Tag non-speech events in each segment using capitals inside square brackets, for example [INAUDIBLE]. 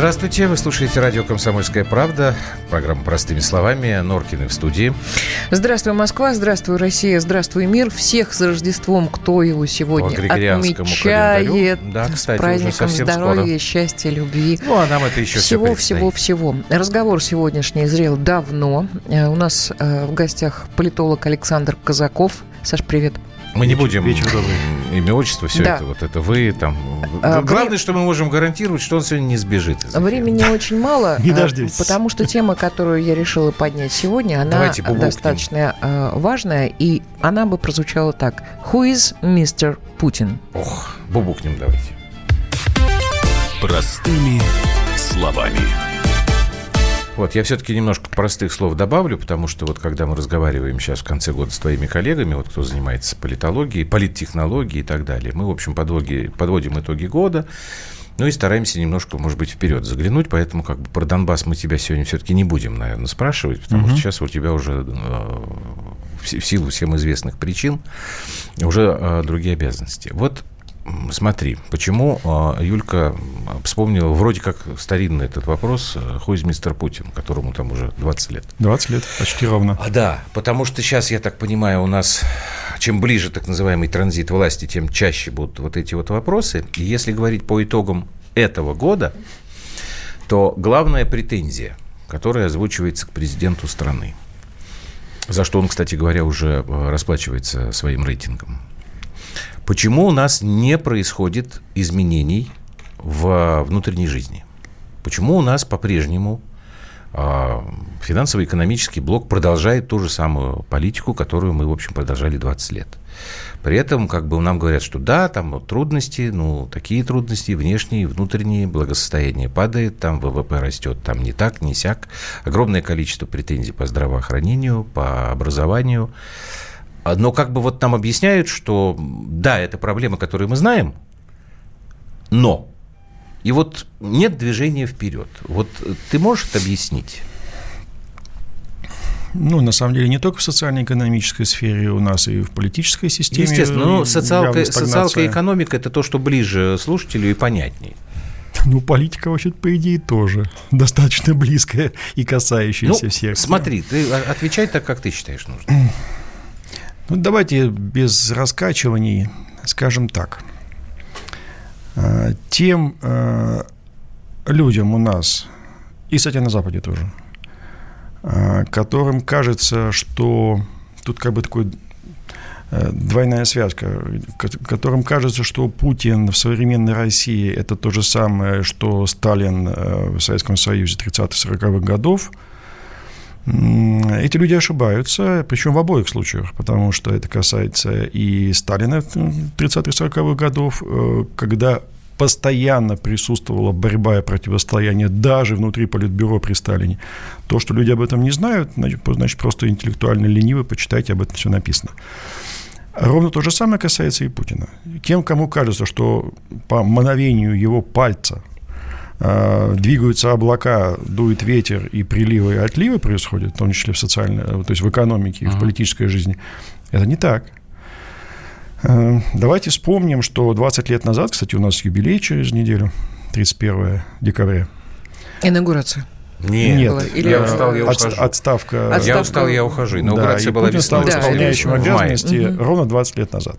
Здравствуйте, вы слушаете радио «Комсомольская правда», программа «Простыми словами», Норкины в студии. Здравствуй, Москва, здравствуй, Россия, здравствуй, мир. Всех с Рождеством, кто его сегодня отмечает. Да, кстати, с праздником здоровья, скоро. счастья, любви. Ну, а нам это еще всего, все всего, всего. Разговор сегодняшний зрел давно. Э, у нас э, в гостях политолог Александр Казаков. Саш, привет. Мы не будем вечер добрый. Имя, отчество, все да. это, вот это вы там. А, Главное, что мы можем гарантировать, что он сегодня не сбежит. Времени очень мало. [LAUGHS] Не а, дождитесь. Потому что тема, которую я решила поднять сегодня, она достаточно а, важная, и она бы прозвучала так. Who is Mr. Putin? Ох, бубукнем давайте. Простыми словами. Вот, я все-таки немножко простых слов добавлю, потому что вот когда мы разговариваем сейчас в конце года с твоими коллегами, вот кто занимается политологией, политтехнологией и так далее, мы, в общем, подвоги, подводим итоги года, ну и стараемся немножко, может быть, вперед заглянуть, поэтому как бы про Донбасс мы тебя сегодня все-таки не будем, наверное, спрашивать, потому угу. что сейчас у тебя уже э, в силу всем известных причин уже э, другие обязанности. Вот Смотри, почему а, Юлька вспомнила вроде как старинный этот вопрос «Хуй мистер Путин», которому там уже 20 лет. 20 лет, почти ровно. А, да, потому что сейчас, я так понимаю, у нас чем ближе так называемый транзит власти, тем чаще будут вот эти вот вопросы. И если говорить по итогам этого года, то главная претензия, которая озвучивается к президенту страны, за что он, кстати говоря, уже э, расплачивается своим рейтингом, Почему у нас не происходит изменений в внутренней жизни? Почему у нас по-прежнему а, финансово-экономический блок продолжает ту же самую политику, которую мы, в общем, продолжали 20 лет. При этом, как бы нам говорят, что да, там трудности, ну, такие трудности, внешние, внутренние, благосостояние падает, там ВВП растет, там не так, не сяк. Огромное количество претензий по здравоохранению, по образованию. А, но как бы вот нам объясняют, что да, это проблема, которую мы знаем, но и вот нет движения вперед. Вот ты можешь это объяснить? Ну, на самом деле, не только в социально-экономической сфере у нас, и в политической системе. Естественно, но социалка, социалка и экономика – это то, что ближе слушателю и понятнее. Ну, политика, вообще по идее, тоже достаточно близкая и касающаяся ну, всех. Смотри, ты отвечай так, как ты считаешь нужным. [CLEARS THROAT] Ну, давайте без раскачиваний скажем так. А, тем а, людям у нас, и, кстати, на Западе тоже, а, которым кажется, что тут как бы такой э, двойная связка, которым кажется, что Путин в современной России это то же самое, что Сталин э, в Советском Союзе 30-40-х годов – эти люди ошибаются, причем в обоих случаях, потому что это касается и Сталина 30-40-х годов, э, когда постоянно присутствовала борьба и противостояние даже внутри Политбюро при Сталине. То, что люди об этом не знают, значит, просто интеллектуально ленивы, почитайте, об этом все написано. Ровно то же самое касается и Путина. Тем, кому кажется, что по мановению его пальца двигаются облака, дует ветер, и приливы и отливы происходят, в том числе в социальной, э, то есть в экономике и в политической жизни. Это не так. Э, давайте вспомним, что 20 лет назад, кстати, у нас юбилей через неделю, 31 декабря. Инаугурация. Нет, Нет. Или я устал, я ухожу. Отставка. отставка. Я устал, я ухожу. Инаугурация да, была Путин стал да, исполняющим обязанности угу. ровно 20 лет назад.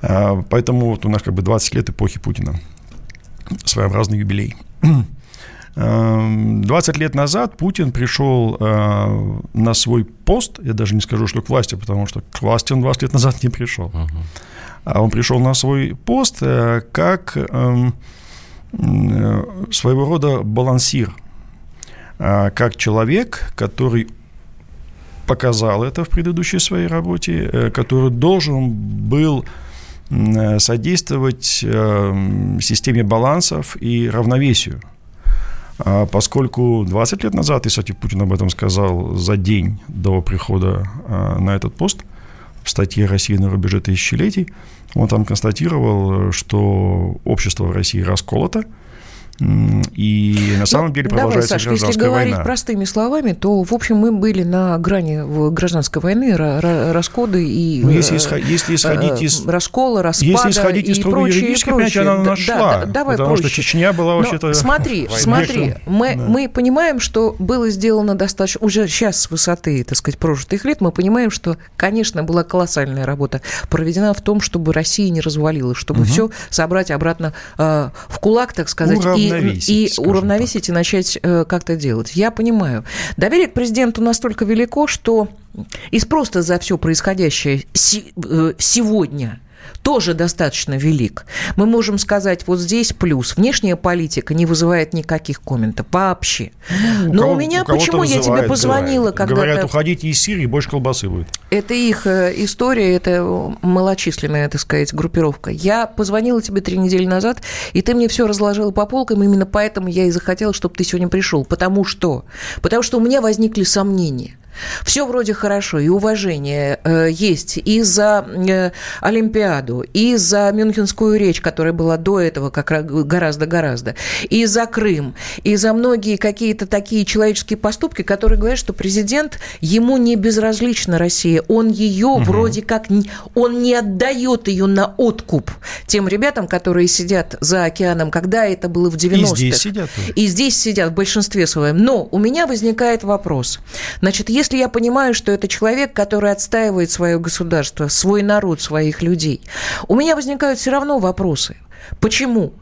Поэтому вот у нас как бы 20 лет эпохи Путина своеобразный юбилей. 20 [CLEARS THROAT] эм, лет назад Путин пришел э, на свой пост, я даже не скажу, что к власти, потому что к власти он 20 лет назад не пришел. А он пришел на свой пост э, как эм, э, своего рода балансир, как человек, который показал это в предыдущей своей работе, который должен был содействовать э, системе балансов и равновесию. А поскольку 20 лет назад, и, кстати, Путин об этом сказал за день до прихода э, на этот пост, в статье «Россия на рубеже тысячелетий», он там констатировал, что общество в России расколото, И на самом ну, деле продолжается давай, Саша, гражданская если говорить война. простыми словами, то, в общем, мы были на грани гражданской войны, расходы и ну, если, исход, если исходить из... раскола, распада Если исходить из строго юридически, понятия, она нашла. Да, давай потому проще. что Чечня была вообще-то... Смотри, смотри, мы, да. мы понимаем, что было сделано достаточно... Уже сейчас с высоты, так сказать, прожитых лет мы понимаем, что, конечно, была колоссальная работа проведена в том, чтобы Россия не развалилась, чтобы угу. все собрать обратно э, в кулак, так сказать, и, и уравновесить так. и начать э, как-то делать. Я понимаю. Доверие к президенту настолько велико, что из просто за все происходящее э, сегодня тоже достаточно велик. Мы можем сказать, вот здесь плюс. Внешняя политика не вызывает никаких комментов вообще. Ну, Но у, кого, у меня, у почему я тебе позвонила, когда... Говорят, уходите из Сирии, больше колбасы будет. Это их э, история, это малочисленная, так сказать, группировка. Я позвонила тебе три недели назад, и ты мне все разложила по полкам, именно поэтому я и захотела, чтобы ты сегодня пришел. Потому что? Потому что у меня возникли сомнения. Все вроде хорошо, и уважение э, есть и за э, Олимпиаду, и за Мюнхенскую речь, которая была до этого как гораздо-гораздо, и за Крым, и за многие какие-то такие человеческие поступки, которые говорят, что президент, ему не безразлична Россия, он ее угу. вроде как, он не отдает ее на откуп тем ребятам, которые сидят за океаном, когда это было в 90-х. И здесь сидят. И здесь сидят в большинстве своем. Но у меня возникает вопрос. Значит, если если я понимаю, что это человек, который отстаивает свое государство, свой народ, своих людей, у меня возникают все равно вопросы. Почему?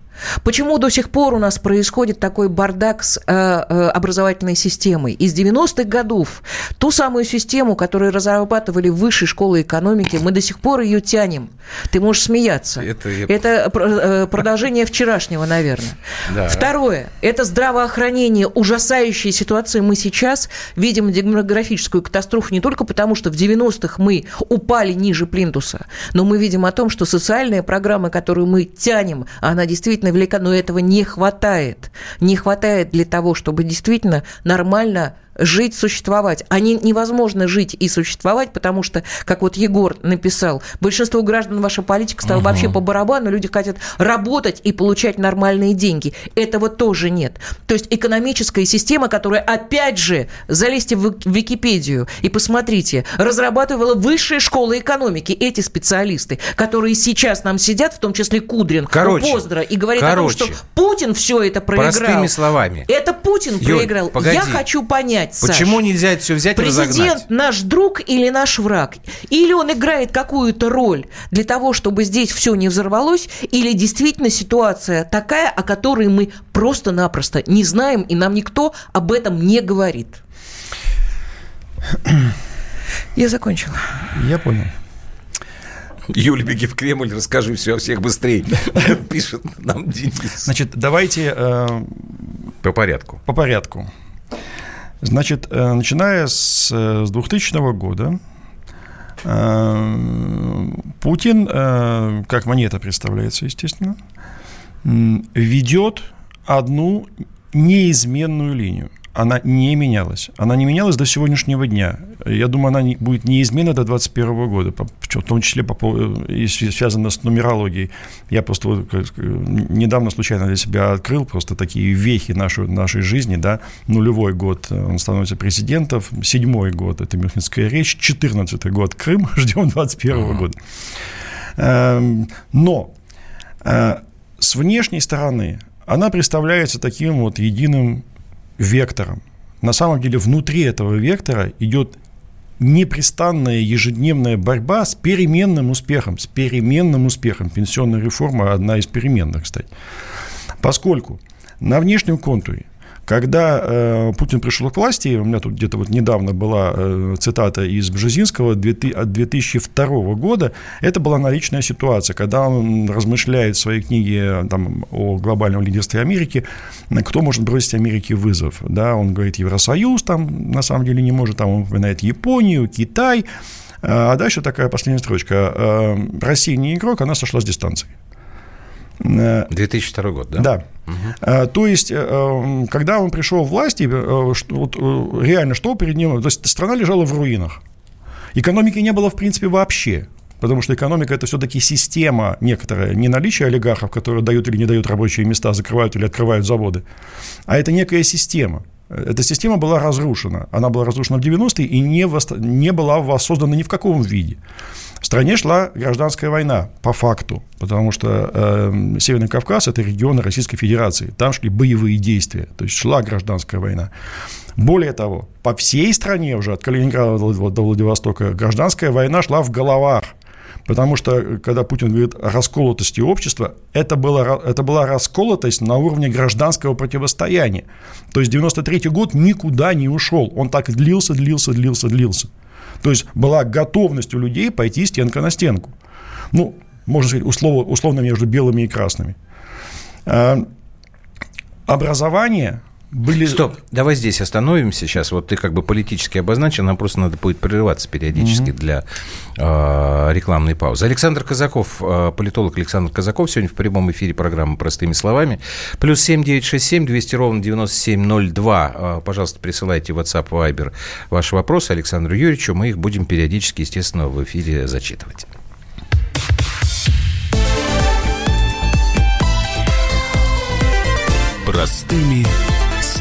Почему до сих пор у нас происходит такой бардак с э, э, образовательной системой? Из 90-х годов ту самую систему, которую разрабатывали в высшей школе экономики, мы до сих пор ее тянем. Ты можешь смеяться. Это, это э, продолжение вчерашнего, наверное. Да. Второе. Это здравоохранение. Ужасающие ситуации мы сейчас видим демографическую катастрофу не только потому, что в 90-х мы упали ниже плинтуса, но мы видим о том, что социальная программа, которую мы тянем, она действительно действительно велика, но этого не хватает. Не хватает для того, чтобы действительно нормально жить, существовать. А не, невозможно жить и существовать, потому что, как вот Егор написал, большинство граждан ваша политика стала угу. вообще по барабану, люди хотят работать и получать нормальные деньги. Этого тоже нет. То есть экономическая система, которая, опять же, залезьте в Википедию и посмотрите, разрабатывала высшая школа экономики, эти специалисты, которые сейчас нам сидят, в том числе Кудрин, короче, Поздро, и говорят короче, о том, что Путин все это проиграл. Простыми словами. Это Путин Юль, проиграл. Погоди. Я хочу понять, понять, Саш. Почему нельзя это все взять Президент и разогнать? наш друг или наш враг? Или он играет какую-то роль для того, чтобы здесь все не взорвалось, или действительно ситуация такая, о которой мы просто-напросто не знаем, и нам никто об этом не говорит? [CLEARS THROAT] Я закончила. Я понял. Юля, беги в Кремль, расскажи все о всех быстрее. [LAUGHS] Пишет нам Денис. Значит, давайте... Э, по порядку. По порядку. Значит, э, начиная с, с 2000 года, э, Путин, э, как монета представляется, естественно, ведет одну неизменную линию – она не менялась. Она не менялась до сегодняшнего дня. Я думаю, она не, будет неизменна до 2021 года, в том числе по, и связано с нумерологией. Я просто вот, недавно случайно для себя открыл просто такие вехи нашей, нашей жизни. Да? Нулевой год он становится президентом, седьмой год – это Мюнхенская речь, четырнадцатый год – Крым, ждем 21 uh-huh. года. Эм, но э, с внешней стороны она представляется таким вот единым вектором. На самом деле внутри этого вектора идет непрестанная ежедневная борьба с переменным успехом, с переменным успехом. Пенсионная реформа одна из переменных, кстати. Поскольку на внешнем контуре когда э, Путин пришел к власти, у меня тут где-то вот недавно была э, цитата из Бжезинского от 2002 года, это была наличная ситуация, когда он размышляет в своей книге там, о глобальном лидерстве Америки, кто может бросить Америке вызов. Да, он говорит, Евросоюз там на самом деле не может, там он упоминает Японию, Китай, э, а дальше такая последняя строчка. Э, Россия не игрок, она сошла с дистанции. 2002 год, да? Да. Угу. То есть, э, эм, когда он пришел в власти, э, вот, реально что перед ним? То есть, страна лежала в руинах. Экономики не было, в принципе, вообще. потому что экономика – это все-таки система некоторая, не наличие олигархов, которые дают или не дают рабочие места, закрывают или открывают заводы, а это некая система. Эта система была разрушена. Она была разрушена в 90-е и не, восст... не была воссоздана ни в каком виде. В стране шла гражданская война, по факту, потому что э, Северный Кавказ – это регион Российской Федерации. Там шли боевые действия, то есть шла гражданская война. Более того, по всей стране уже, от Калининграда до Владивостока, гражданская война шла в головах. Потому что, когда Путин говорит о расколотости общества, это, было, это была расколотость на уровне гражданского противостояния. То есть 93 год никуда не ушел. Он так длился, длился, длился, длился. То есть была готовность у людей пойти стенка на стенку. Ну, можно сказать, условно, условно между белыми и красными. А, образование были... Стоп, давай здесь остановимся сейчас. Вот ты как бы политически обозначен, нам просто надо будет прерываться периодически угу. для э, рекламной паузы. Александр Казаков, э, политолог Александр Казаков, сегодня в прямом эфире программы «Простыми словами». Плюс семь девять шесть семь двести ровно девяносто семь ноль два. Э, пожалуйста, присылайте в WhatsApp, Viber ваши вопросы Александру Юрьевичу. Мы их будем периодически, естественно, в эфире зачитывать. Простыми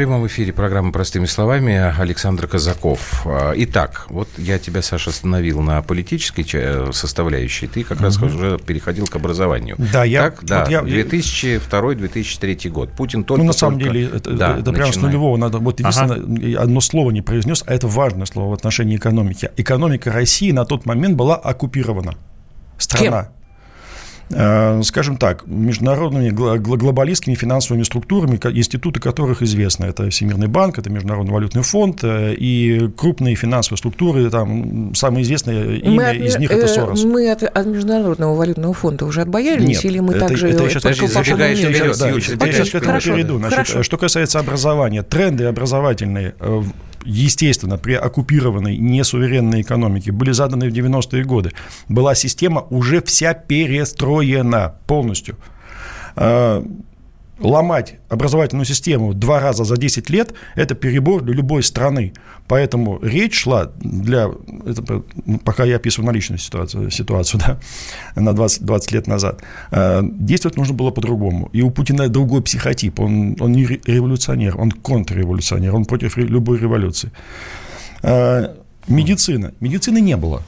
Прямом эфире программы «Простыми словами» Александр Казаков. А, итак, вот я тебя, Саша, остановил на политической составляющей. Ты как угу. раз уже переходил к образованию. Да, я... Так, да, вот я 2002-2003 год. Путин только... Ну, на самом только, деле, это, да, это прямо с нулевого надо... Вот единственное, ага. одно слово не произнес, а это важное слово в отношении экономики. Экономика России на тот момент была оккупирована. Страна. Кем? Э, скажем так, международными глобалистскими финансовыми структурами, институты которых известны. Это Всемирный банк, это Международный валютный фонд э, и крупные финансовые структуры. Там самое известное имя мы из них это э, Сорос. Мы от, от Международного валютного фонда уже отбоялись? Нет, или мы это, также... Это я сейчас, подожди, забегаешь вперед, да, я сейчас к этому перейду. Значит, что касается образования, тренды образовательные естественно, при оккупированной несуверенной экономике были заданы в 90-е годы. Была система уже вся перестроена полностью а, ломать образовательную систему два раза за 10 лет – это перебор для любой страны. Поэтому речь шла для, это, пока я описываю наличную ситуацию, ситуацию [LAUGHS] да, на 20, 20 лет назад, э, действовать нужно было по-другому. И у Путина другой психотип. Он, он не революционер, он контрреволюционер, он против любой революции. Э, медицина. Медицины не было.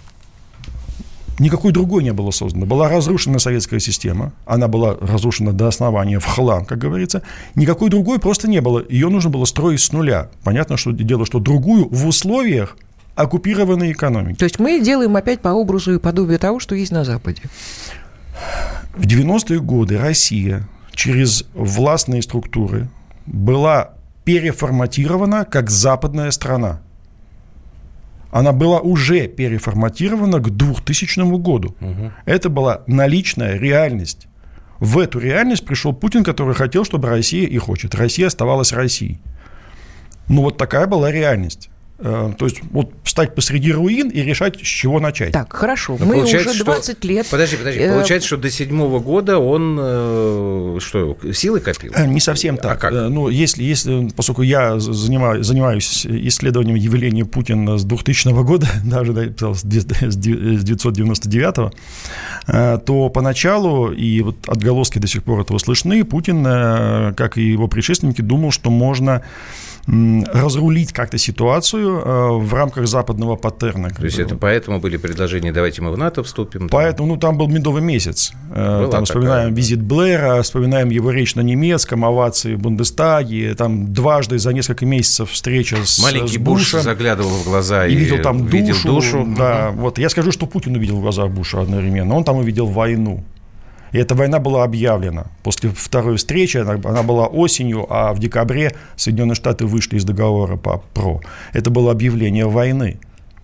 Никакой другой не было создано. Была разрушена советская система, она была разрушена до основания в хлам, как говорится. Никакой другой просто не было. Ее нужно было строить с нуля. Понятно, что дело, что другую в условиях оккупированной экономики. То есть мы делаем опять по образу и подобию того, что есть на Западе. В 90-е годы Россия через властные структуры была переформатирована как западная страна она была уже переформатирована к 2000 году. Угу. Это была наличная реальность. В эту реальность пришел Путин, который хотел, чтобы Россия и хочет. Россия оставалась Россией. Ну, вот такая была реальность. Э, то есть вот встать посреди руин и решать, с чего начать. Так, хорошо. Но Мы уже 20 что... лет... Подожди, подожди. Э, получается, что до седьмого года он э, что, силы копил? Не совсем так. А как? Ну, если, если, поскольку я занимаюсь, занимаюсь исследованием явления Путина с 2000 года, [LAUGHS] даже с 1999, то поначалу, и вот отголоски до сих пор этого слышны, Путин, как и его предшественники, думал, что можно разрулить как-то ситуацию э, в рамках западного паттерна. То есть это поэтому были предложения, давайте мы в НАТО вступим? Поэтому, ну, там был медовый месяц. Э, Была там вспоминаем такая... визит Блэра, вспоминаем его речь на немецком, овации в Бундестаге, там дважды за несколько месяцев встреча с Маленький с Буш заглядывал в глаза и, и видел там душу. Видел душу. Да, угу. вот я скажу, что Путин увидел в глазах Буша одновременно. Он там увидел войну. И эта война была объявлена. После второй встречи, она, она была осенью, а в декабре Соединенные Штаты вышли из договора по ПРО. Это было объявление войны.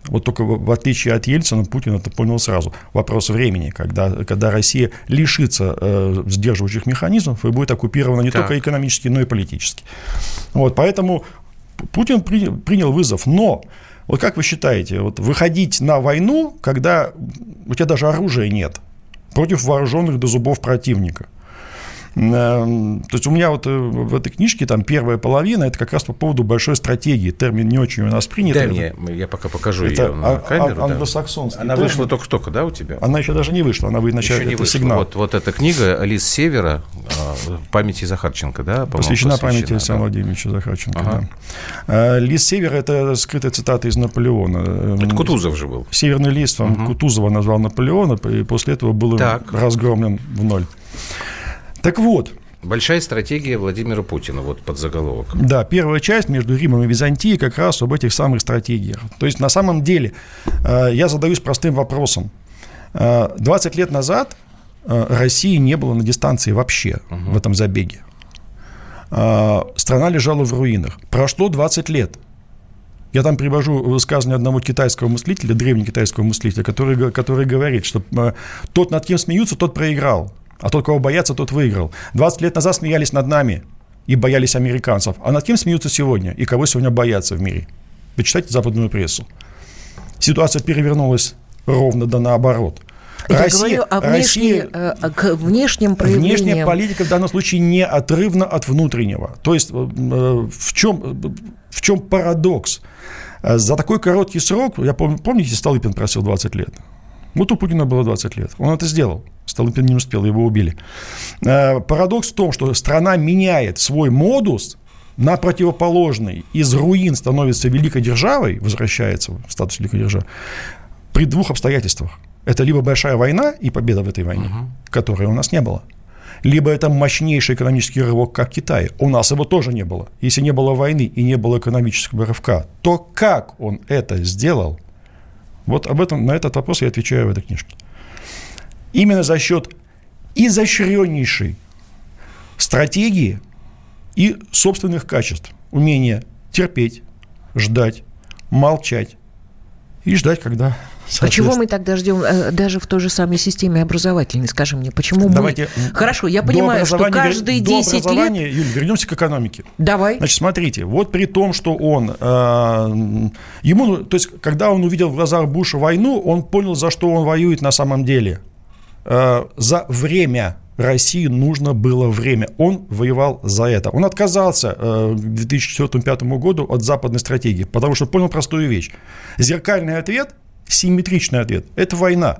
Вот только в отличие от Ельцина, Путин это понял сразу. Вопрос времени, когда, когда Россия лишится э, сдерживающих механизмов и будет оккупирована не так. только экономически, но и политически. Вот, поэтому Путин принял, принял вызов. Но вот как вы считаете, вот выходить на войну, когда у тебя даже оружия нет – против вооруженных до зубов противника. Эм, то есть у меня вот э, в этой книжке там первая половина, это как раз по поводу большой стратегии. Термин не очень у нас принят. Дай мне, я пока покажу это ее на камеру. англосаксонский Она термин. вышла только-только, да, у тебя? Она еще даже не вышла, она выйдет вначале, это вышла. сигнал. Вот, вот эта книга «Лис Севера», а, памяти Захарченко, да? Посвящена, посвящена памяти Александра да? Владимировича Захарченко, ага. да. А, «Лис Севера» – это скрытая цитата из Наполеона. Это Кутузов же был. «Северный лист» угу. Кутузова назвал Наполеона, и после этого был так. разгромлен в ноль. Так вот, Большая стратегия Владимира Путина, вот под заголовок. Да, первая часть между Римом и Византией как раз об этих самых стратегиях. То есть, на самом деле, э, я задаюсь простым вопросом. 20 э, лет назад э, России не было на дистанции вообще угу. в этом забеге. Страна лежала в руинах. Прошло 20 лет. Я там привожу высказывание одного китайского мыслителя, древнего китайского мыслителя, который, который говорит, что тот, над кем смеются, тот проиграл. А тот, кого боятся, тот выиграл. 20 лет назад смеялись над нами и боялись американцев. А над кем смеются сегодня? И кого сегодня боятся в мире? Почитайте западную прессу. Ситуация перевернулась ровно да наоборот. Я Россия, говорю о внешней, Россия, э, к внешним проявлениям. Внешняя политика в данном случае неотрывна от внутреннего. То есть э, в чем, в чем парадокс? Э, за такой короткий срок, я помню, помните, Столыпин просил 20 лет? Вот у Путина было 20 лет. Он это сделал. Столыпин не успел, его убили. Э, парадокс в том, что страна меняет свой модус на противоположный. Из руин становится великой державой, возвращается в статус великой державы, при двух обстоятельствах. Это либо большая война и победа в этой войне, угу. которой у нас не было, либо это мощнейший экономический рывок, как Китай. У нас его тоже не было. Если не было войны и не было экономического рывка, то как он это сделал? Вот об этом, на этот вопрос я отвечаю в этой книжке именно за счет изощреннейшей стратегии и собственных качеств. Умение терпеть, ждать, молчать и ждать, когда а чего мы тогда ждем э, даже в той же самой системе образовательной, скажи мне, почему Давайте мы... Хорошо, я понимаю, что каждые 10 до лет... Юль, вернемся к экономике. Давай. Значит, смотрите, вот при том, что он... Э, ему, то есть, когда он увидел в глазах Буша войну, он понял, за что он воюет на самом деле. Э, за время России нужно было время. Он воевал за это. Он отказался э, к 2004-2005 году от западной стратегии, потому что понял простую вещь. Зеркальный ответ, симметричный ответ – это война.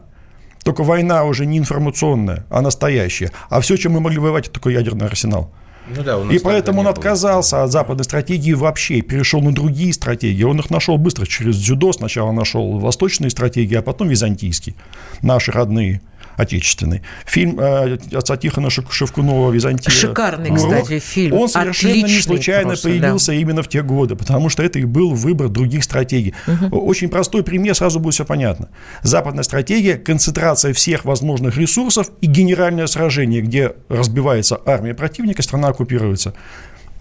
Только война уже не информационная, а настоящая. А все, чем мы могли воевать, это только ядерный арсенал. Ну да, и поэтому он было. отказался от западной стратегии вообще, перешел на другие стратегии. Он их нашел быстро через дзюдо. Сначала нашел восточные стратегии, а потом византийские, наши родные отечественный. Фильм э, отца Тихона Шевкунова «Византия». Шикарный, кстати, фильм. Он совершенно Отличный не случайно просто, появился да. именно в те годы, потому что это и был выбор других стратегий. Угу. Очень простой пример, сразу будет все понятно. Западная стратегия – концентрация всех возможных ресурсов и генеральное сражение, где разбивается армия противника, страна оккупируется.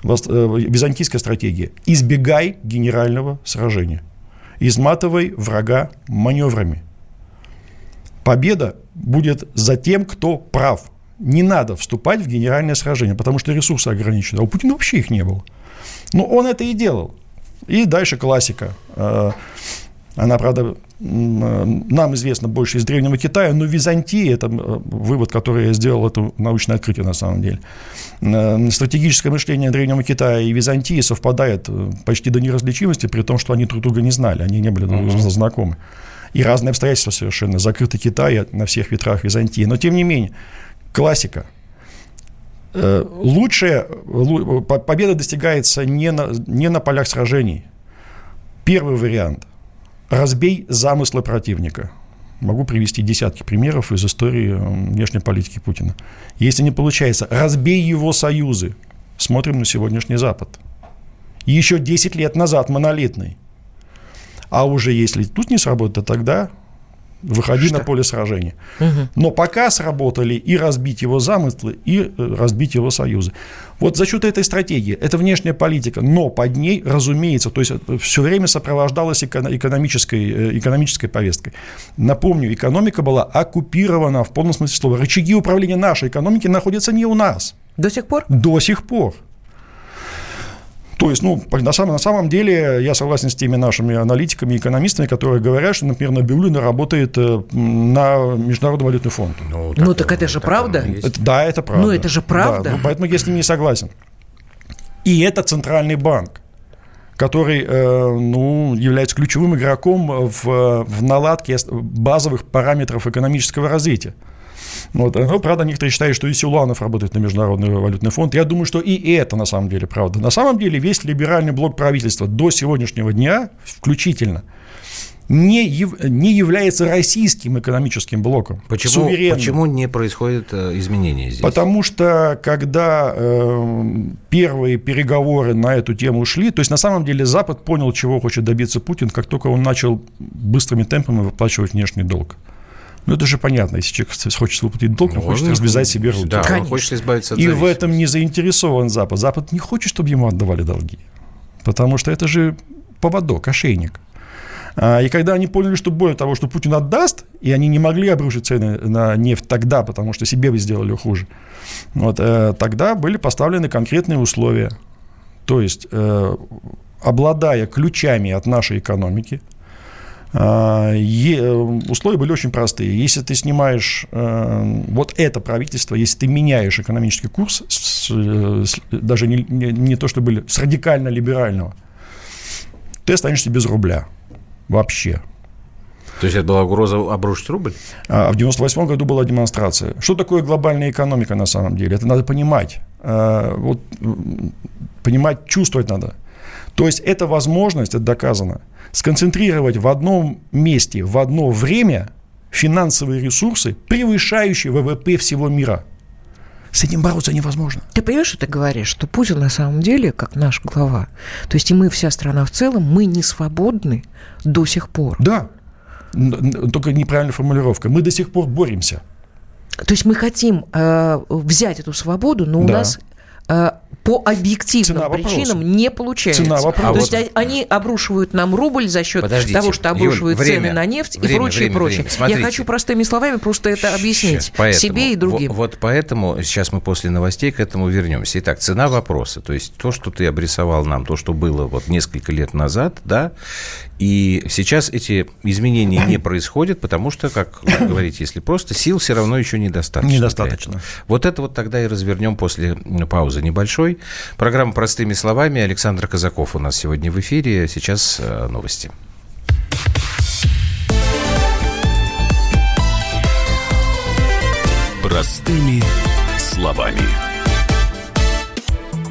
Э, византийская стратегия – избегай генерального сражения. Изматывай врага маневрами. Победа будет за тем, кто прав. Не надо вступать в генеральное сражение, потому что ресурсы ограничены. А у Путина вообще их не было. Но он это и делал. И дальше классика. Э, она, правда, нам известна больше из Древнего Китая, но Византия, это э, вывод, который я сделал, это научное открытие на самом деле. Э, стратегическое мышление Древнего Китая и Византии совпадает почти до неразличимости, при том, что они друг друга не знали, они не были друг знакомы и разные обстоятельства совершенно. Закрытый Китай на всех ветрах Византии. Но тем не менее, классика. Э, лучшая победа достигается не на, не на полях сражений. Первый вариант – разбей замыслы противника. Могу привести десятки примеров из истории внешней политики Путина. Если не получается, разбей его союзы. Смотрим на сегодняшний Запад. Еще 10 лет назад монолитный. А уже если тут не сработает, то тогда выходи Что? на поле сражения. Угу. Но пока сработали и разбить его замыслы, и э, разбить его союзы. Вот за счет этой стратегии, это внешняя политика, но под ней, разумеется, то есть э, все время сопровождалась экономической, э, экономической повесткой. Напомню, экономика была оккупирована в полном смысле слова. Рычаги управления нашей экономики находятся не у нас. До сих пор? До сих пор. То есть, ну, на самом, на самом деле, я согласен с теми нашими аналитиками, экономистами, которые говорят, что, например, Набиулина работает э, на Международный валютный фонд. Ну, так, ну, так это же правда? Это, да, это правда. Ну, это же правда. Да, ну, поэтому я с ними не согласен. И это центральный банк который э, ну, является ключевым игроком в, в наладке базовых параметров экономического развития. Вот. Ну, правда, некоторые считают, что и Силуанов работает на Международный валютный фонд. Я думаю, что и это на самом деле правда. На самом деле весь либеральный блок правительства до сегодняшнего дня включительно не, яв, не является российским экономическим блоком. Почему, почему не происходит э, изменения здесь? Потому что когда э, первые переговоры на эту тему шли, то есть на самом деле Запад понял, чего хочет добиться Путин, как только он начал быстрыми темпами выплачивать внешний долг. Ну, это же понятно, если человек хочет выплатить долг, он ну, хочет развязать себе руки. Да, он хочет избавиться от И в этом не заинтересован Запад. Запад не хочет, чтобы ему отдавали долги. Потому что это же поводок, ошейник. А, и когда они поняли, что более того, что Путин отдаст, и они не могли обрушить цены на нефть тогда, потому что себе бы сделали хуже, вот, э, тогда были поставлены конкретные условия. То есть, э, обладая ключами от нашей экономики, условия были очень простые. Если ты снимаешь э, вот это правительство, если ты меняешь экономический курс, с, с, даже не, не, не то, что были с радикально либерального, ты останешься без рубля вообще. То есть это была угроза обрушить рубль? А в 98 году была демонстрация. Что такое глобальная экономика на самом деле? Это надо понимать. А, вот, понимать, чувствовать надо. То есть это возможность, это доказано – сконцентрировать в одном месте, в одно время финансовые ресурсы, превышающие ВВП всего мира. С этим бороться невозможно. Ты понимаешь, что ты говоришь? Что Путин на самом деле, как наш глава, то есть и мы, вся страна в целом, мы не свободны до сих пор. Да, только неправильная формулировка. Мы до сих пор боремся. То есть мы хотим э, взять эту свободу, но у да. нас э, по объективным Цена причинам вопроса. не получается. Цена вопроса. То есть вот... они обрушивают нам рубль за счет Подождите, того, что обрушивают Юль, время, цены на нефть время, и прочее, время, прочее. Время. Смотрите. Я хочу простыми словами просто это объяснить сейчас, поэтому, себе и другим. Вот, вот поэтому сейчас мы после новостей к этому вернемся. Итак, цена вопроса. То есть то, что ты обрисовал нам, то, что было вот несколько лет назад, да, и сейчас эти изменения не происходят, потому что, как [COUGHS] говорить, если просто, сил все равно еще недостаточно. Недостаточно. Вот это вот тогда и развернем после паузы небольшой. Программа «Простыми словами». Александр Казаков у нас сегодня в эфире. Сейчас э, новости. Простыми словами.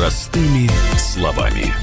Простыми словами.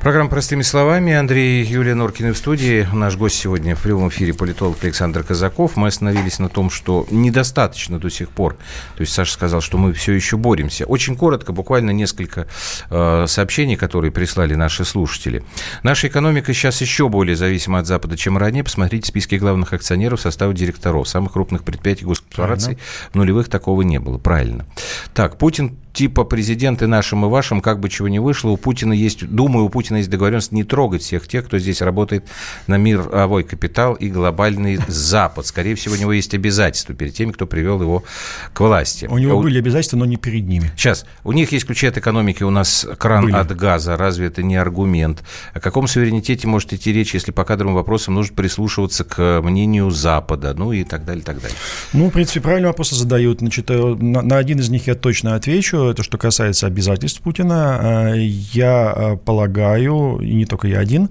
Программа «Простыми словами». Андрей Юлия Норкина в студии. Наш гость сегодня в прямом эфире политолог Александр Казаков. Мы остановились на том, что недостаточно до сих пор. То есть Саша сказал, что мы все еще боремся. Очень коротко, буквально несколько э, сообщений, которые прислали наши слушатели. Наша экономика сейчас еще более зависима от Запада, чем ранее. Посмотрите списки главных акционеров состава директоров. Самых крупных предприятий госкорпораций в нулевых такого не было. Правильно. Так, Путин типа президенты нашим и вашим, как бы чего не вышло, у Путина есть, думаю, у Путина есть договоренность не трогать всех тех, кто здесь работает на мировой капитал и глобальный Запад. Скорее всего, у него есть обязательства перед теми, кто привел его к власти. У него были обязательства, но не перед ними. Сейчас. У них есть ключи от экономики, у нас кран были. от газа. Разве это не аргумент? О каком суверенитете может идти речь, если по кадровым вопросам нужно прислушиваться к мнению Запада, ну и так далее, так далее? Ну, в принципе, правильно вопросы задают. Значит, э, на, на один из них я точно отвечу. Это что касается обязательств Путина. Э, я э, полагаю, и не только я один,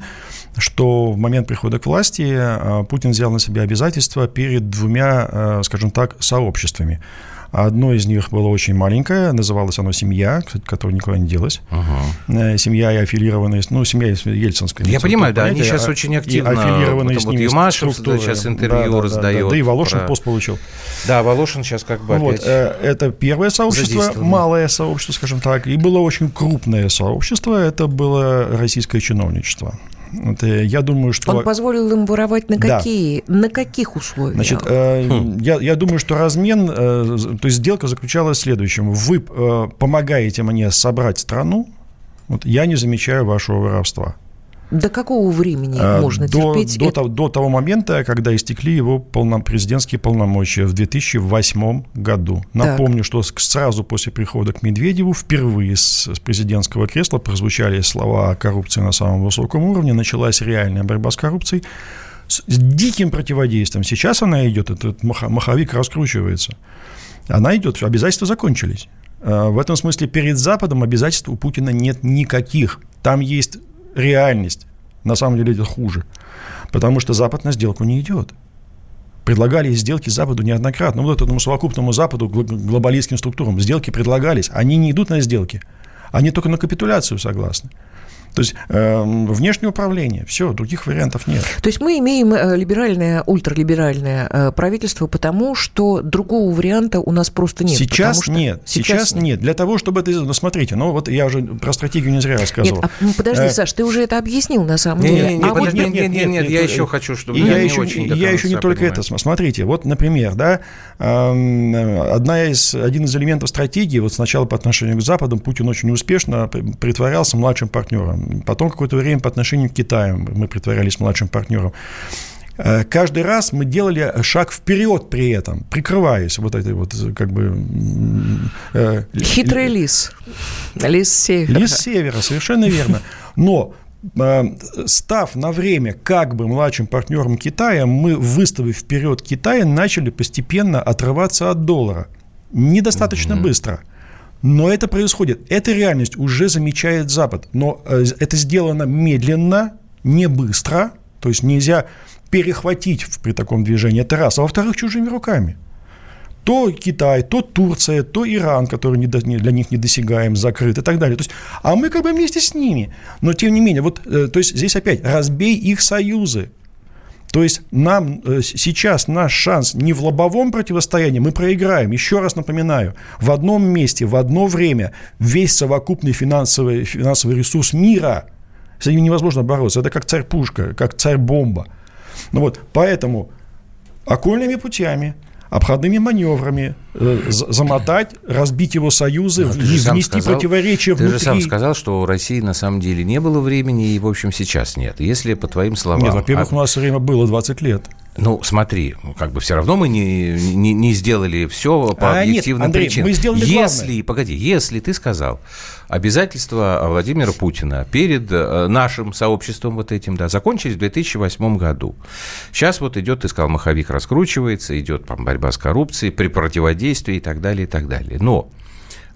что в момент прихода к власти Путин взял на себя обязательства перед двумя, скажем так, сообществами. Одно из них было очень маленькое, называлось оно «Семья», кстати, которое никуда не делось. Ага. Семья и аффилированные, ну, семья ельцинская. Я понимаю, да, они сейчас очень активно... аффилированные с ними вот Юмашев сейчас интервью да, раздает. Да, да, да и Волошин про... пост получил. Да, Волошин сейчас как бы вот, опять... Э, это первое сообщество, малое сообщество, скажем так, и было очень крупное сообщество, это было российское чиновничество. Это, я думаю, что... Он позволил им воровать на какие? Да. На каких условиях? Значит, э, хм. я, я думаю, что размен, э, то есть сделка заключалась в следующем. Вы э, помогаете мне собрать страну, вот я не замечаю вашего воровства. До какого времени а, можно до, терпеть? До, это? до того момента, когда истекли его полно, президентские полномочия в 2008 году. Напомню, так. что сразу после прихода к Медведеву впервые с, с президентского кресла прозвучали слова о коррупции на самом высоком уровне. Началась реальная борьба с коррупцией с, диким противодействием. Сейчас она идет, этот маховик раскручивается. Она идет, обязательства закончились. А, в этом смысле перед Западом обязательств у Путина нет никаких. Там есть реальность. На самом деле это хуже. Потому что Запад на сделку не идет. Предлагали сделки Западу неоднократно. Вот этому совокупному Западу, глобалистским структурам, сделки предлагались. Они не идут на сделки. Они только на капитуляцию согласны. То есть э, внешнее управление, все, других вариантов нет. То есть мы имеем э, либеральное, ультралиберальное э, правительство, потому что другого варианта у нас просто нет. Сейчас что... нет, сейчас, сейчас нет. нет. Для того, чтобы это... Ну, смотрите, ну вот я уже про стратегию не зря рассказывал. Нет, а, ну, подожди, э... Саш, ты уже это объяснил на самом деле. Нет, нет, а подожди, вот... нет, нет, нет, нет, я еще хочу, чтобы... Я, я еще, очень я еще не только понимаю. это. Смотрите, вот, например, да, одна из, один из элементов стратегии, вот сначала по отношению к Западу Путин очень успешно притворялся младшим партнером Потом какое-то время по отношению к Китаю мы притворялись младшим партнером. Э, каждый раз мы делали шаг вперед при этом, прикрываясь вот этой вот как бы... Э, Хитрый лис. Лис севера. Лис севера, совершенно верно. Но э, став на время как бы младшим партнером Китая, мы, выставив вперед Китая, начали постепенно отрываться от доллара. Недостаточно mm-hmm. быстро. Но это происходит. Эта реальность уже замечает Запад. Но э, это сделано медленно, не быстро. То есть нельзя перехватить при таком движении. Это раз. А во-вторых, чужими руками. То Китай, то Турция, то Иран, который для них недосягаем, закрыт и так далее. То есть, а мы как бы вместе с ними. Но тем не менее, вот, э, то есть здесь опять разбей их союзы. То есть нам э, сейчас наш шанс не в лобовом противостоянии, мы проиграем. Еще раз напоминаю, в одном месте, в одно время весь совокупный финансовый, финансовый ресурс мира, с ним невозможно бороться. Это как царь-пушка, как царь-бомба. Ну вот, поэтому окольными путями – обходными маневрами э, замотать, разбить его союзы, Но внести сказал, противоречия ты внутри. Ты же сам сказал, что у России на самом деле не было времени, и, в общем, сейчас нет. Если по твоим словам... Нет, во-первых, а... у нас время было 20 лет. Ну, смотри, как бы все равно мы не, не, не сделали все по а объективным нет, Андрей, причинам. Мы сделали если, главное. погоди, если ты сказал, обязательства Владимира Путина перед э, нашим сообществом вот этим, да, закончились в 2008 году. Сейчас вот идет, ты сказал, маховик раскручивается, идет там, борьба с коррупцией, при противодействии и так далее, и так далее. Но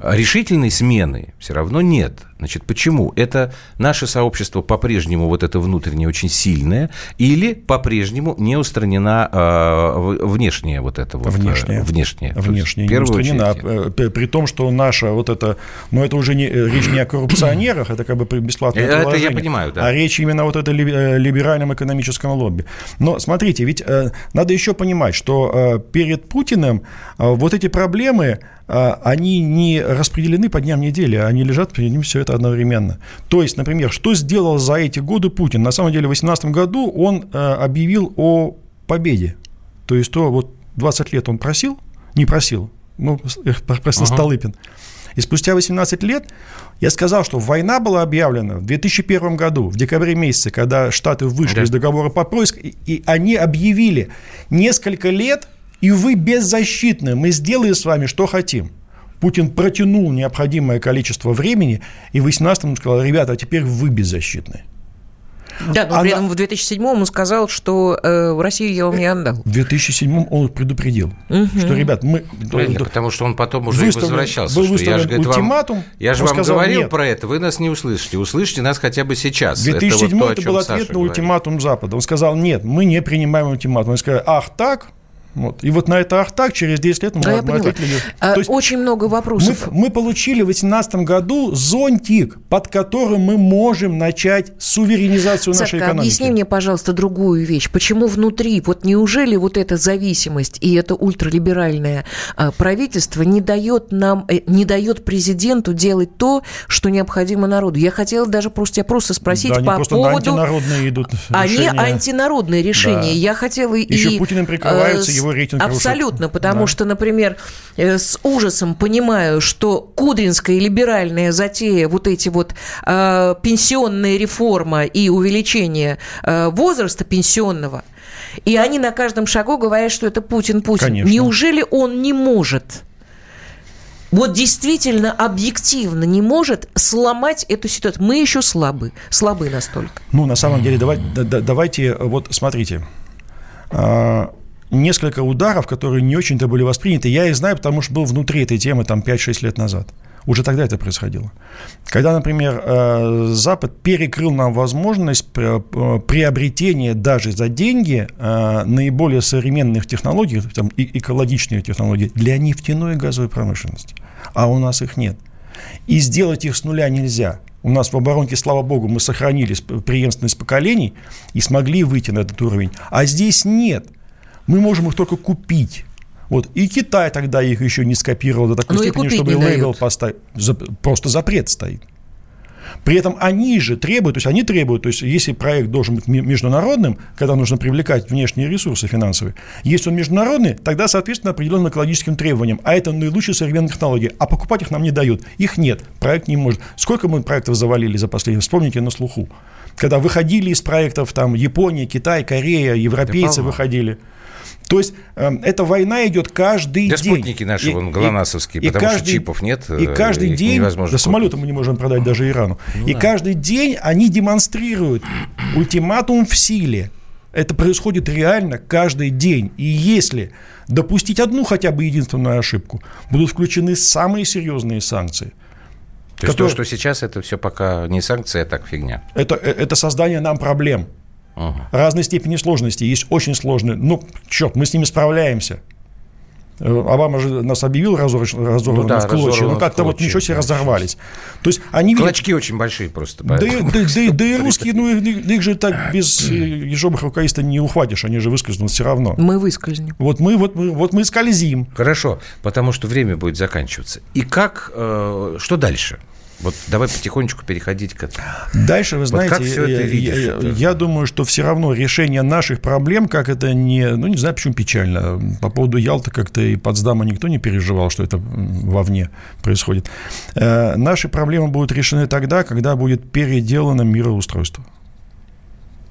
решительной смены все равно нет. Значит, почему? Это наше сообщество по-прежнему вот это внутреннее очень сильное или по-прежнему не устранена э, внешняя вот это вот? Внешняя. Э, внешняя. Внешняя не устранена. Очередь. Э, при том, что наша вот это, ну это уже не, речь не о коррупционерах, это как бы бесплатное Это я понимаю, да. А речь именно вот о либеральном экономическом лобби. Но смотрите, ведь надо еще понимать, что перед Путиным вот эти проблемы, они не распределены по дням недели, они лежат перед ним все это одновременно. То есть, например, что сделал за эти годы Путин? На самом деле, в 2018 году он э, объявил о победе. То есть, то вот 20 лет он просил, не просил, ну, просил ага. Столыпин. И спустя 18 лет я сказал, что война была объявлена в 2001 году, в декабре месяце, когда Штаты вышли да. из договора по поиску, и, и они объявили несколько лет, и вы беззащитны, мы сделаем с вами, что хотим. Путин протянул необходимое количество времени, и в 18 сказал, ребята, а теперь вы беззащитны. Да, но Она... при этом в 2007 он сказал, что э, в Россию я вам не отдал. В 2007 он предупредил, угу. что, ребят, мы... Правильно, да, потому что он потом уже выставлен, возвращался. Был что я же, ультиматум. Вам, я же вам сказал, говорил нет. про это, вы нас не услышите. Услышите нас хотя бы сейчас. 2007 это, вот то, это был ответ Саша на ультиматум говорит. Запада. Он сказал, нет, мы не принимаем ультиматум. Он сказал, ах так, вот. И вот на это Ахтак через 10 лет мы, да, мы ответили. А, То есть Очень много вопросов. Мы, мы получили в 2018 году зонтик, под которым мы можем начать суверенизацию Сашка, нашей экономики. объясни мне, пожалуйста, другую вещь. Почему внутри, вот неужели вот эта зависимость и это ультралиберальное а, правительство не дает нам, э, не дает президенту делать то, что необходимо народу? Я хотела даже просто, я просто спросить да, по просто поводу... антинародные идут решения. Они антинародные решения. Да. Я хотела Еще и... Путиным прикрываются э, его рейтинг Абсолютно, потому да. что, например, э, с ужасом понимаю, что кудринская либеральная затея, вот эти вот э, пенсионная реформа и увеличение э, возраста пенсионного, и они на каждом шагу говорят, что это Путин, Путин. Конечно. Неужели он не может вот действительно объективно не может сломать эту ситуацию. Мы еще слабы, слабы настолько. Ну, на самом деле, давай, да, давайте, вот смотрите, а, несколько ударов, которые не очень-то были восприняты. Я их знаю, потому что был внутри этой темы там 5-6 лет назад. Уже тогда это происходило. Когда, например, э, Запад перекрыл нам возможность приобретения даже за деньги э, наиболее современных технологий, там, экологичных технологий для нефтяной и газовой промышленности. А у нас их нет. И сделать их с нуля нельзя. У нас в оборонке, слава богу, мы сохранили преемственность поколений и смогли выйти на этот уровень. А здесь нет – мы можем их только купить. Вот. И Китай тогда их еще не скопировал до такой Но степени, чтобы лейбл поставить. Просто запрет стоит. При этом они же требуют, то есть они требуют, то есть если проект должен быть международным, когда нужно привлекать внешние ресурсы финансовые, если он международный, тогда, соответственно, определенным экологическим требованиям, а это наилучшие современные технологии, а покупать их нам не дают, их нет, проект не может. Сколько мы проектов завалили за последние, вспомните на слуху, когда выходили из проектов там Япония, Китай, Корея, европейцы выходили – то есть э, эта война идет каждый да день. спутники наши, и, вон, ГЛОНАССовские, и, потому и каждый, что чипов нет. И э, каждый день, да самолеты мы не можем продать даже Ирану. Ну, и да. каждый день они демонстрируют ультиматум в силе. Это происходит реально каждый день. И если допустить одну хотя бы единственную ошибку, будут включены самые серьезные санкции. То есть которые... то, что сейчас, это все пока не санкции, а так фигня. Это, э, это создание нам проблем. Ага. Разной степени сложности. Есть очень сложные. Ну, черт, мы с ними справляемся. Э, Обама же нас объявил разорванным ну, да, в клочья, но как-то вот ничего себе разорвались. То есть они Клочки видят... очень большие просто. Да, да, да, да, да и [LAUGHS] русские, ну их же так без э, ежовых рукавиц не ухватишь, они же выскользнут все равно. Мы выскользнем. Вот мы, вот, мы, вот мы скользим. Хорошо, потому что время будет заканчиваться. И как, э, что дальше? Вот давай потихонечку переходить к этому. Дальше, вы знаете, вот как все это видишь, я, это? я думаю, что все равно решение наших проблем, как это не, ну не знаю, почему печально. По поводу Ялты как-то и Потсдама никто не переживал, что это вовне происходит. Э, наши проблемы будут решены тогда, когда будет переделано мироустройство.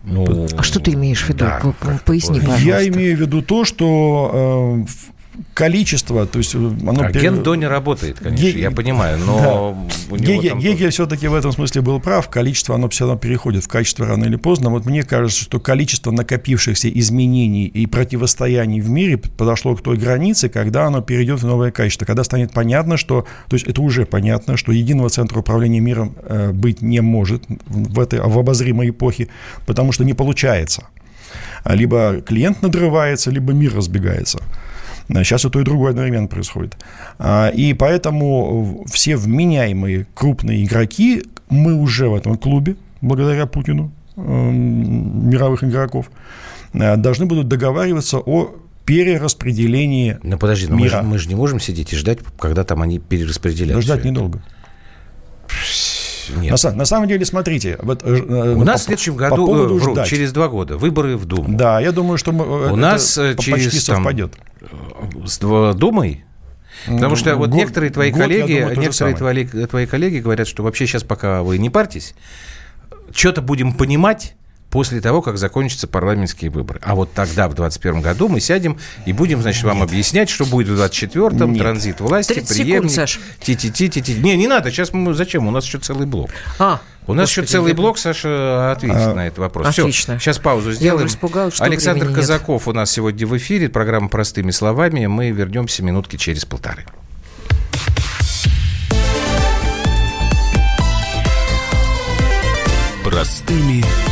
Ну, а что ты имеешь в виду? Да, Поясни, пожалуйста. Я имею в виду то, что э, количество, то есть оно... А до не работает, конечно, Ге... я понимаю, но... Да. Гегель, там... Гегель все-таки в этом смысле был прав, количество, оно все равно переходит в качество рано или поздно. Вот мне кажется, что количество накопившихся изменений и противостояний в мире подошло к той границе, когда оно перейдет в новое качество, когда станет понятно, что... То есть это уже понятно, что единого центра управления миром э, быть не может в, этой, в обозримой эпохе, потому что не получается. Либо клиент надрывается, либо мир разбегается. Сейчас и то, и другое одновременно происходит. А, и поэтому все вменяемые крупные игроки, мы уже в этом клубе, благодаря Путину, эм, мировых игроков, э, должны будут договариваться о перераспределении Но подожди, но мира. Мы, же, мы же не можем сидеть и ждать, когда там они перераспределят. Но ждать недолго. Нет. На, на самом деле, смотрите. Вот, э, э У нас по, в следующем году, по вру, через два года, выборы в Думу. Да, я думаю, что мы, У нас через, совпадет. Там, с Думой Потому что вот Год- некоторые твои год, коллеги, думаю, некоторые твои, твои коллеги говорят, что вообще сейчас, пока вы не парьтесь, что-то будем понимать после того, как закончатся парламентские выборы. А вот тогда, в 2021 году, мы сядем и будем, значит, вам объяснять, что будет в 2024-м, Нет. транзит власти, 30 секунд, преемник, Саш. ти-ти-ти, ти-ти. Не, не надо, сейчас мы, зачем? У нас еще целый блок. А, У нас еще целый я- блок, Саша ответит А, на этот вопрос. Отлично. сейчас паузу Я сделаем. что Александр времени нет. Казаков у нас сегодня в эфире. Программа «Простыми словами». Мы вернемся минутки через полторы. Простыми словами.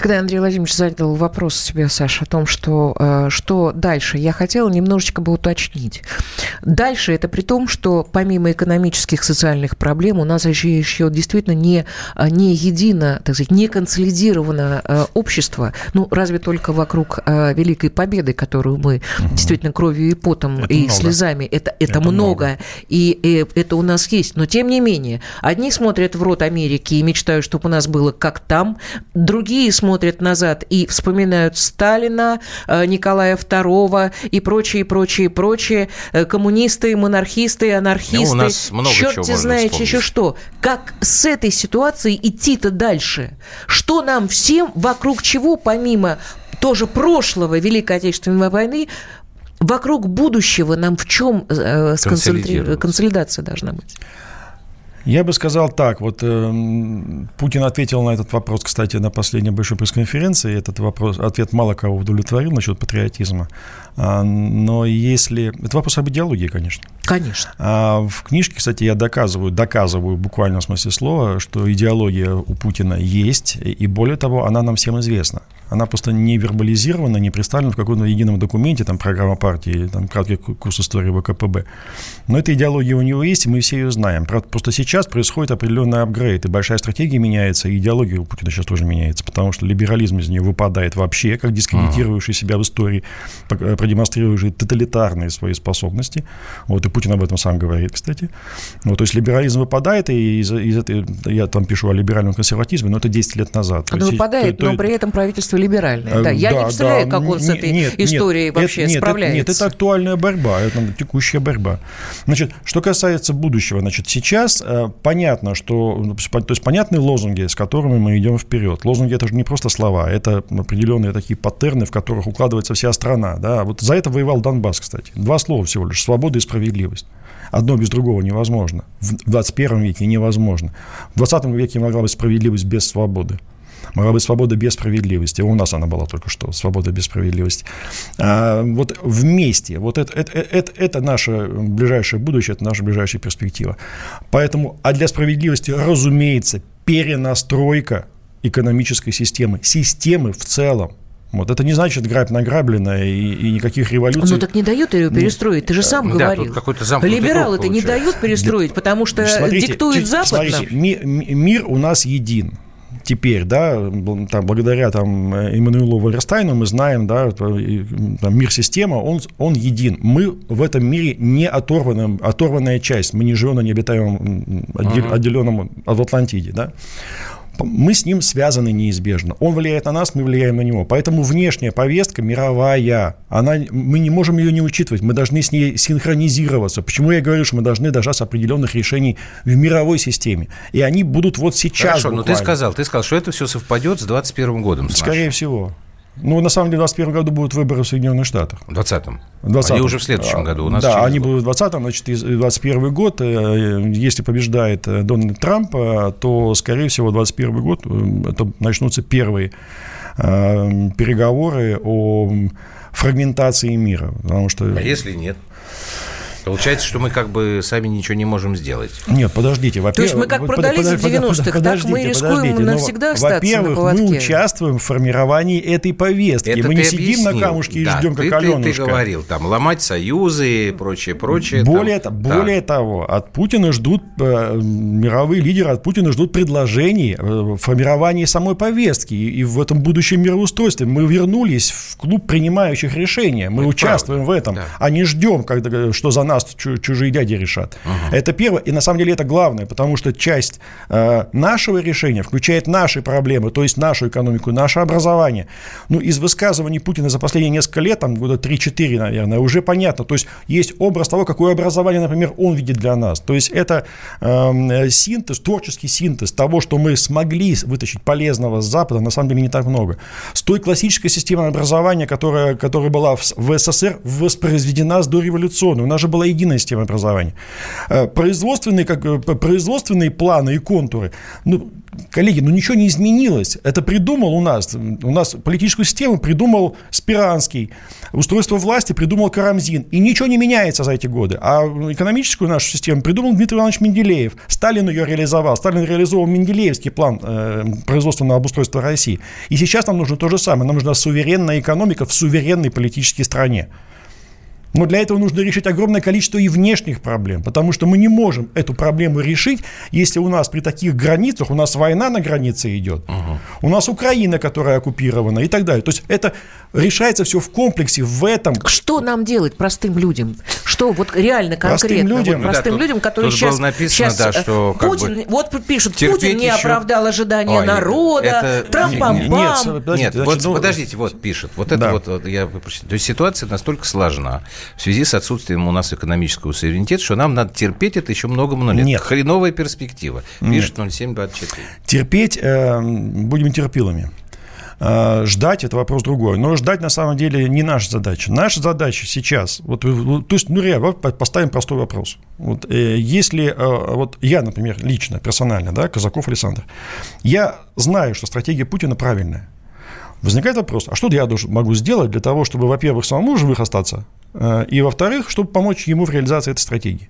Когда Андрей Владимирович задал вопрос тебе, Саша, о том, что, э, что дальше, я хотела немножечко бы уточнить. Дальше это при том, что помимо экономических, социальных проблем у нас еще, еще действительно не, не едино, так сказать, не консолидировано э, общество, ну, разве только вокруг э, Великой Победы, которую мы действительно кровью и потом Это и много. слезами, это, это, Это много, много. и, и это у нас есть. Но тем не менее, одни смотрят в рот Америки и мечтают, чтобы у нас было как там, другие смотрят назад и вспоминают Сталина, э, Николая II и прочее, прочее, прочее, э, коммунисты, монархисты, анархисты. Ну, у нас много Черт чего те можно знает вспомнить. еще что. Как с этой ситуацией идти-то дальше? Что нам всем, вокруг чего, помимо тоже прошлого Великой Отечественной войны, вокруг будущего нам в чем э, Консолидироваться. консолидация должна быть? Я бы сказал так, вот эм, Путин ответил на этот вопрос, кстати, на последней большой пресс-конференции. Этот вопрос, ответ мало кого удовлетворил насчет патриотизма. А, но если... Это вопрос об идеологии, конечно. Конечно. А в книжке, кстати, я доказываю, доказываю в буквальном смысле слова, что идеология у Путина есть, и более того, она нам всем известна. Она просто не вербализирована, не представлена в каком-то едином документе, там, программа партии, там, краткий ку- курс истории ВКПБ. Но эта идеология у него есть, и мы все ее знаем. Правда, Просто сейчас происходит определенный апгрейд, и большая стратегия меняется, и идеология у Путина сейчас тоже меняется, потому что либерализм из нее выпадает вообще, как дискредитировавший себя в истории, э, продемонстрировавший тоталитарные свои способности. Вот, и Путин об этом сам говорит, кстати. Вот, то есть либерализм выпадает, и из, из этой, я там пишу о либеральном консерватизме, но это 10 лет назад. Есть, выпадает, то- но при этом правительство либеральное. Э, Да, я не представляю, да. как он с этой нет, нет, историей это- вообще нет, это- справляется. нет, это актуальная борьба, это текущая борьба. Значит, что касается будущего, значит, сейчас э, понятно, что, то есть понятны лозунги, с которыми мы идем вперед. Лозунги это же не просто слова, это определенные такие паттерны, в которых укладывается вся страна. Да? Вот за это воевал Донбасс, кстати. Два слова всего лишь: свобода и справедливость. Одно без другого невозможно. В 21 веке невозможно. В 20 веке могла быть справедливость без свободы. Могла быть свобода без справедливости. У нас она была только что, свобода без справедливости. А, вот вместе, вот это, это, это, это наше ближайшее будущее, это наша ближайшая перспектива. Поэтому, а для справедливости, разумеется, перенастройка экономической системы, системы в целом. Вот это не значит грабь награбленное и, и никаких революций. Ну так не дают ее перестроить, ты же сам Да, говорил. тут какой-то замкнутый Либералы-то круг не дают перестроить, потому что Смотрите, диктует чуть- Запад смотрите, ми- ми- мир у нас един. Теперь, да, там, благодаря там, э, Эммануилу Вальерстайну мы знаем, да, и, там, мир-система, он, он един. Мы в этом мире не оторванная, оторванная часть. Мы не живем на необитаемом, отдел- Ага. отделенном в Атлантиде, да. Мы с ним связаны неизбежно. Он влияет на нас, мы влияем на него. Поэтому внешняя повестка мировая, она, мы не можем ее не учитывать. Мы должны с ней синхронизироваться. Почему я говорю, что мы должны дождаться определенных решений в мировой системе? И они будут вот сейчас Хорошо, но ты буквально. сказал, ты сказал, что это все совпадет с 21 годом. с Скорее нашим. всего. Ну, на самом деле, в 2021 году будут выборы в Соединенных Штатах. В 20-м? В 20 Они уже в следующем году. У нас да, они год. будут в 20-м, значит, 21 год. Э, если побеждает э, Дональд Трамп, то, скорее всего, 21 год это начнутся первые переговоры о фрагментации мира. Потому что... А если нет? Получается, что мы как бы сами ничего не можем сделать. Нет, подождите. То есть мы как продались в 90-х, так мы рискуем навсегда остаться на поводке. мы участвуем в формировании этой повестки. Это мы не объяснил. сидим на камушке да, и ждем, ты, как ты, Аленушка. Ты говорил, там, ломать союзы и прочее, прочее. Более, там, это, более того, от Путина ждут, э, мировые лидеры от Путина ждут предложений э, формирования самой повестки и, и в этом будущем мироустройстве. Мы вернулись в клуб принимающих решения. Мы это участвуем правда. в этом, да. а не ждем, когда, что за нас чужие дяди решат. Угу. Это первое. И на самом деле это главное, потому что часть э, нашего решения включает наши проблемы, то есть нашу экономику, наше образование. Ну, из высказываний Путина за последние несколько лет, там года 3-4, наверное, уже понятно. То есть есть образ того, какое образование, например, он видит для нас. То есть это э, синтез, творческий синтез того, что мы смогли вытащить полезного с Запада, на самом деле не так много. С той классической системой образования, которая, которая была в, в СССР, воспроизведена с дореволюционной. У нас же была единая система образования. Э, производственные, как, э, производственные планы и контуры, ну, коллеги, ну ничего не изменилось. Это придумал у нас, у нас политическую систему придумал Спиранский, устройство власти придумал Карамзин, и ничего не меняется за эти годы. А экономическую нашу систему придумал Дмитрий Иванович Менделеев. Сталин ее реализовал. Сталин реализовал Менделеевский план э, производственного обустройства России. И сейчас нам нужно то же самое. Нам нужна суверенная экономика в суверенной политической стране. Но для этого нужно решить огромное количество и внешних проблем, потому что мы не можем эту проблему решить, если у нас при таких границах, у нас война на границе идет, угу. у нас Украина, которая оккупирована и так далее. То есть это решается все в комплексе, в этом. Что нам делать простым людям? Что вот реально конкретно? Простым людям, вот простым да, людям, которые тут сейчас... Было написано, сейчас да, что Путин, бы вот пишут, Путин не еще... оправдал ожидания Ой, народа, это... трамп нет, пам нет, нет, подождите, нет значит, вот ну... подождите, вот пишет. Вот это да. вот, вот я То есть ситуация настолько сложна в связи с отсутствием у нас экономического суверенитета, что нам надо терпеть это еще много-много лет. Нет. Хреновая перспектива. Пишет 0724. Терпеть э, будем терпилами. Э, ждать это вопрос другой. Но ждать на самом деле не наша задача. Наша задача сейчас, вот, то есть, ну, реально, поставим простой вопрос. Вот, э, если, э, вот я, например, лично, персонально, да, Казаков Александр, я знаю, что стратегия Путина правильная. Возникает вопрос, а что я должен, могу сделать для того, чтобы, во-первых, самому живых остаться, и, во-вторых, чтобы помочь ему в реализации этой стратегии.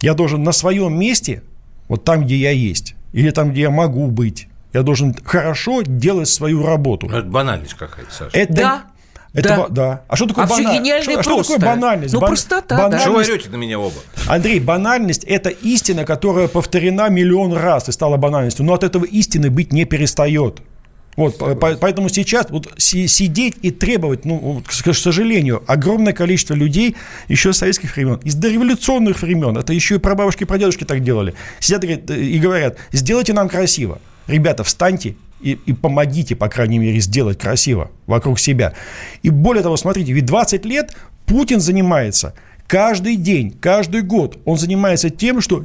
Я должен на своем месте, вот там, где я есть, или там, где я могу быть, я должен хорошо делать свою работу. Ну, это банальность какая-то, Саша. Это, да. Это, да. да. А что такое а банальность? все гениально что, просто. что такое банальность? Ну, Бан... простота, банальность... Что вы орете на меня оба? Андрей, банальность – это истина, которая повторена миллион раз и стала банальностью. Но от этого истины быть не перестает. Вот, поэтому сейчас вот сидеть и требовать, ну, к сожалению, огромное количество людей еще с советских времен, из дореволюционных времен, это еще и прабабушки и прадедушки так делали, сидят и говорят, сделайте нам красиво. Ребята, встаньте и, и помогите, по крайней мере, сделать красиво вокруг себя. И более того, смотрите, ведь 20 лет Путин занимается Каждый день, каждый год он занимается тем, что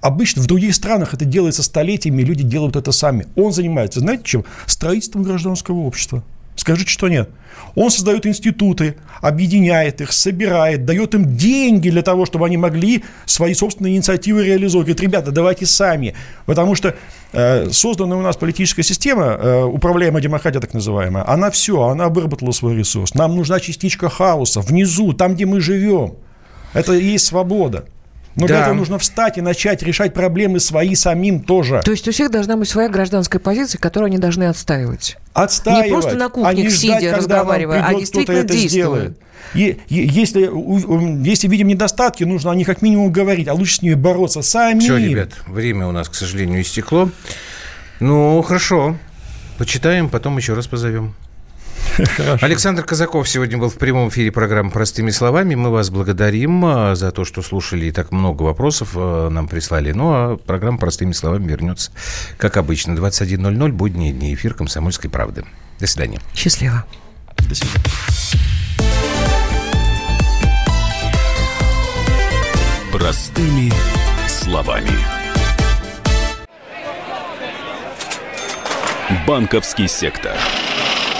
обычно в других странах это делается столетиями, люди делают это сами. Он занимается, знаете чем? Строительством гражданского общества. Скажите, что нет. Он создает институты, объединяет их, собирает, дает им деньги для того, чтобы они могли свои собственные инициативы реализовывать. Говорит, ребята, давайте сами. Потому что э, созданная у нас политическая система, э, управляемая демократия так называемая, она все, она выработала свой ресурс. Нам нужна частичка хаоса внизу, там, где мы живем. Это и есть свобода. Но да. для этого нужно встать и начать решать проблемы свои самим тоже. То есть у всех должна быть своя гражданская позиция, которую они должны отстаивать. Отстаивать. Не просто на кухне а не ждать, сидя, разговаривая, а действительно это сделает. И, если, если видим недостатки, нужно о них как минимум говорить, а лучше с ними бороться сами. Все, ребят, время у нас, к сожалению, истекло. Ну, хорошо. Почитаем, потом еще раз позовем. Хорошо. Александр Казаков сегодня был в прямом эфире программы «Простыми словами». Мы вас благодарим а, за то, что слушали и так много вопросов а, нам прислали. Ну, а программа «Простыми словами» вернется, как обычно, 21.00, будние дни, эфир «Комсомольской правды». До свидания. Счастливо. До свидания. Простыми словами. Банковский сектор.